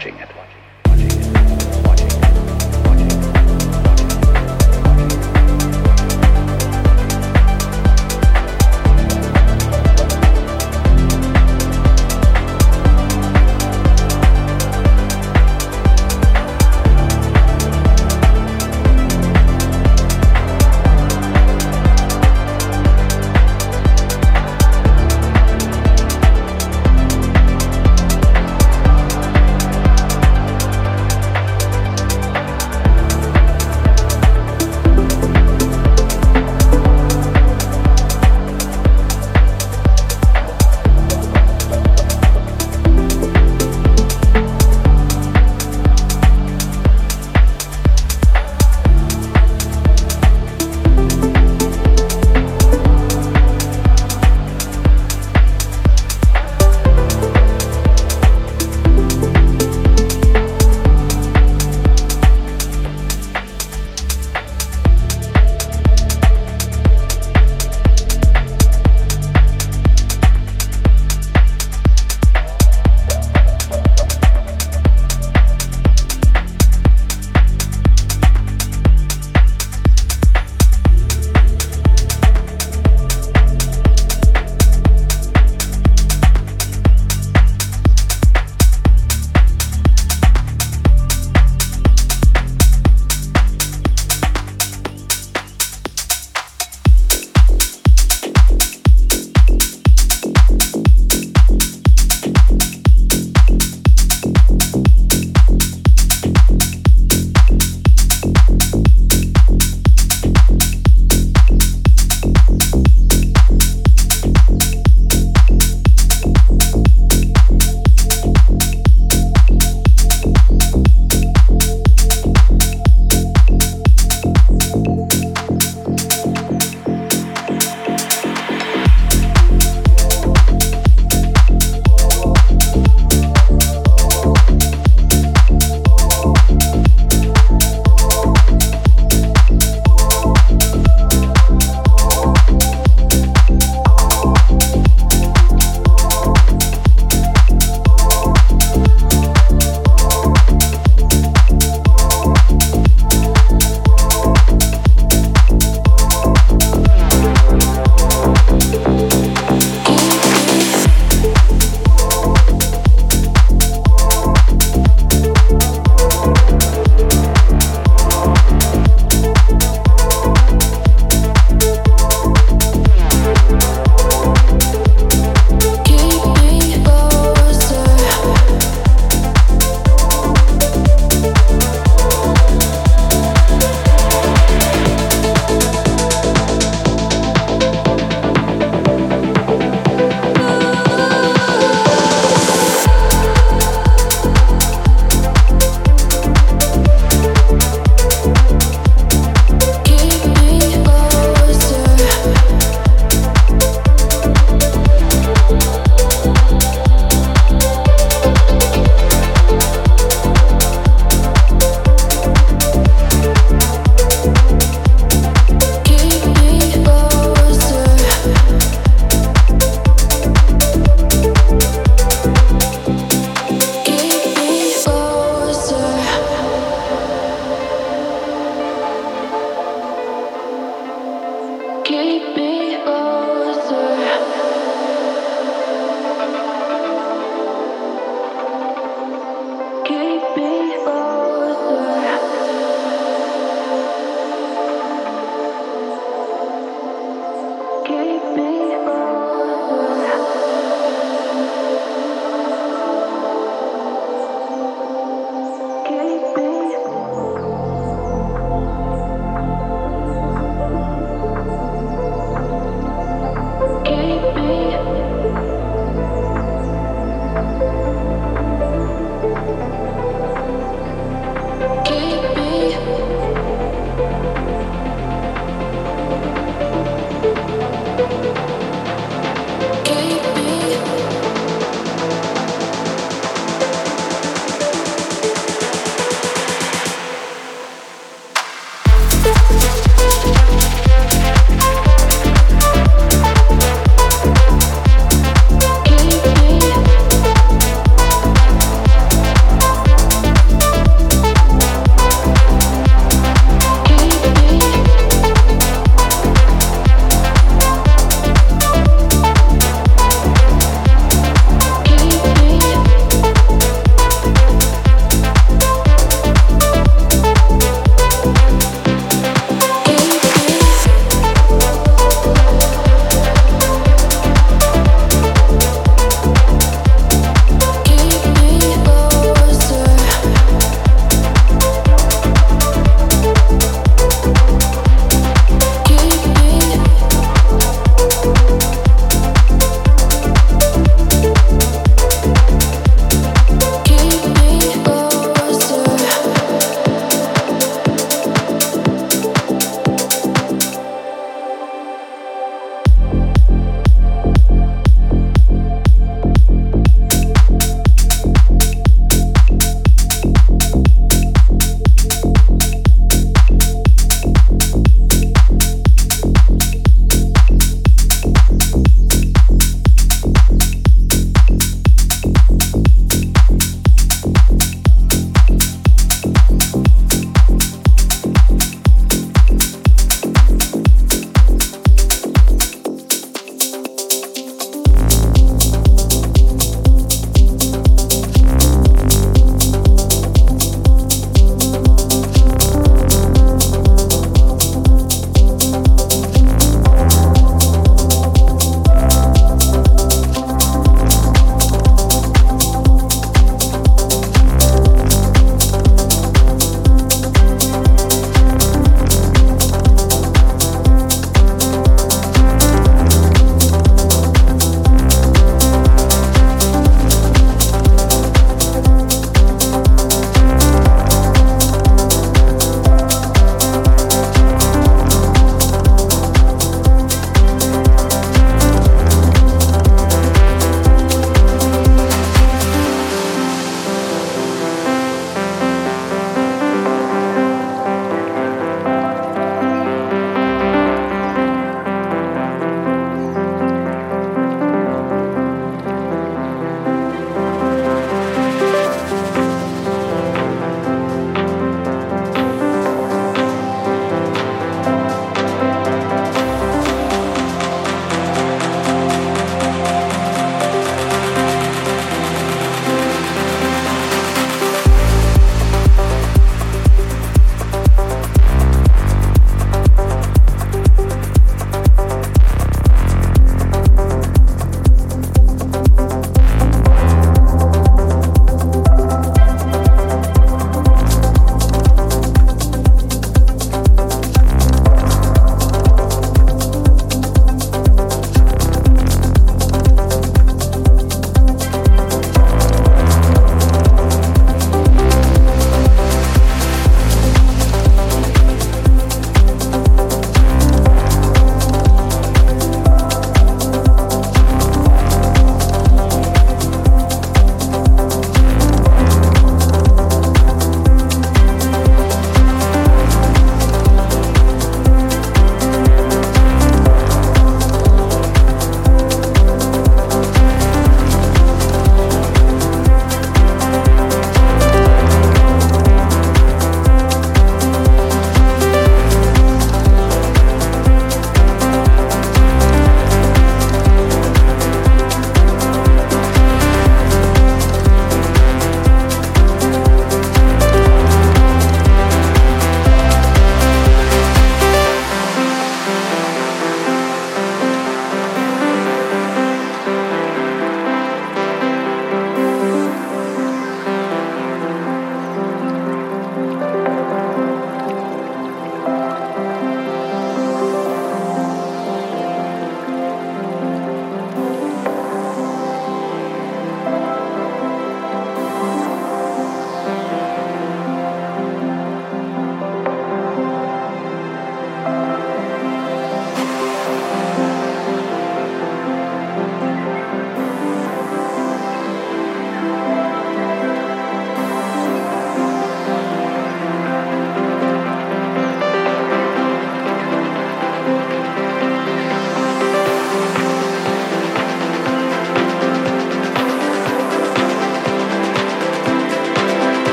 Watching it.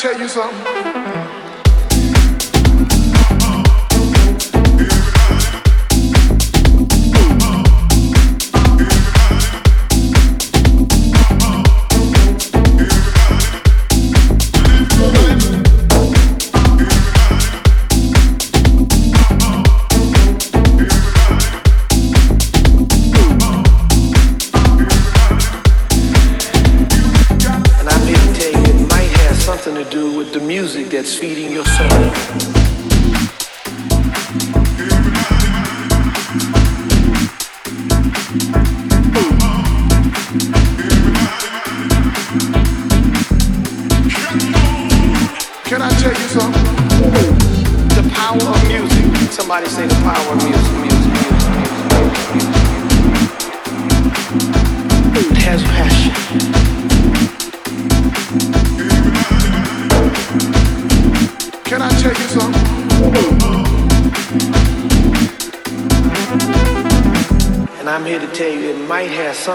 Something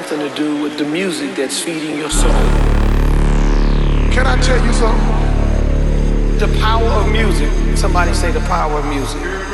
to do with the music that's feeding your soul. Can I tell you something? The power of music. Somebody say the power of music. say the power of music. The power of music.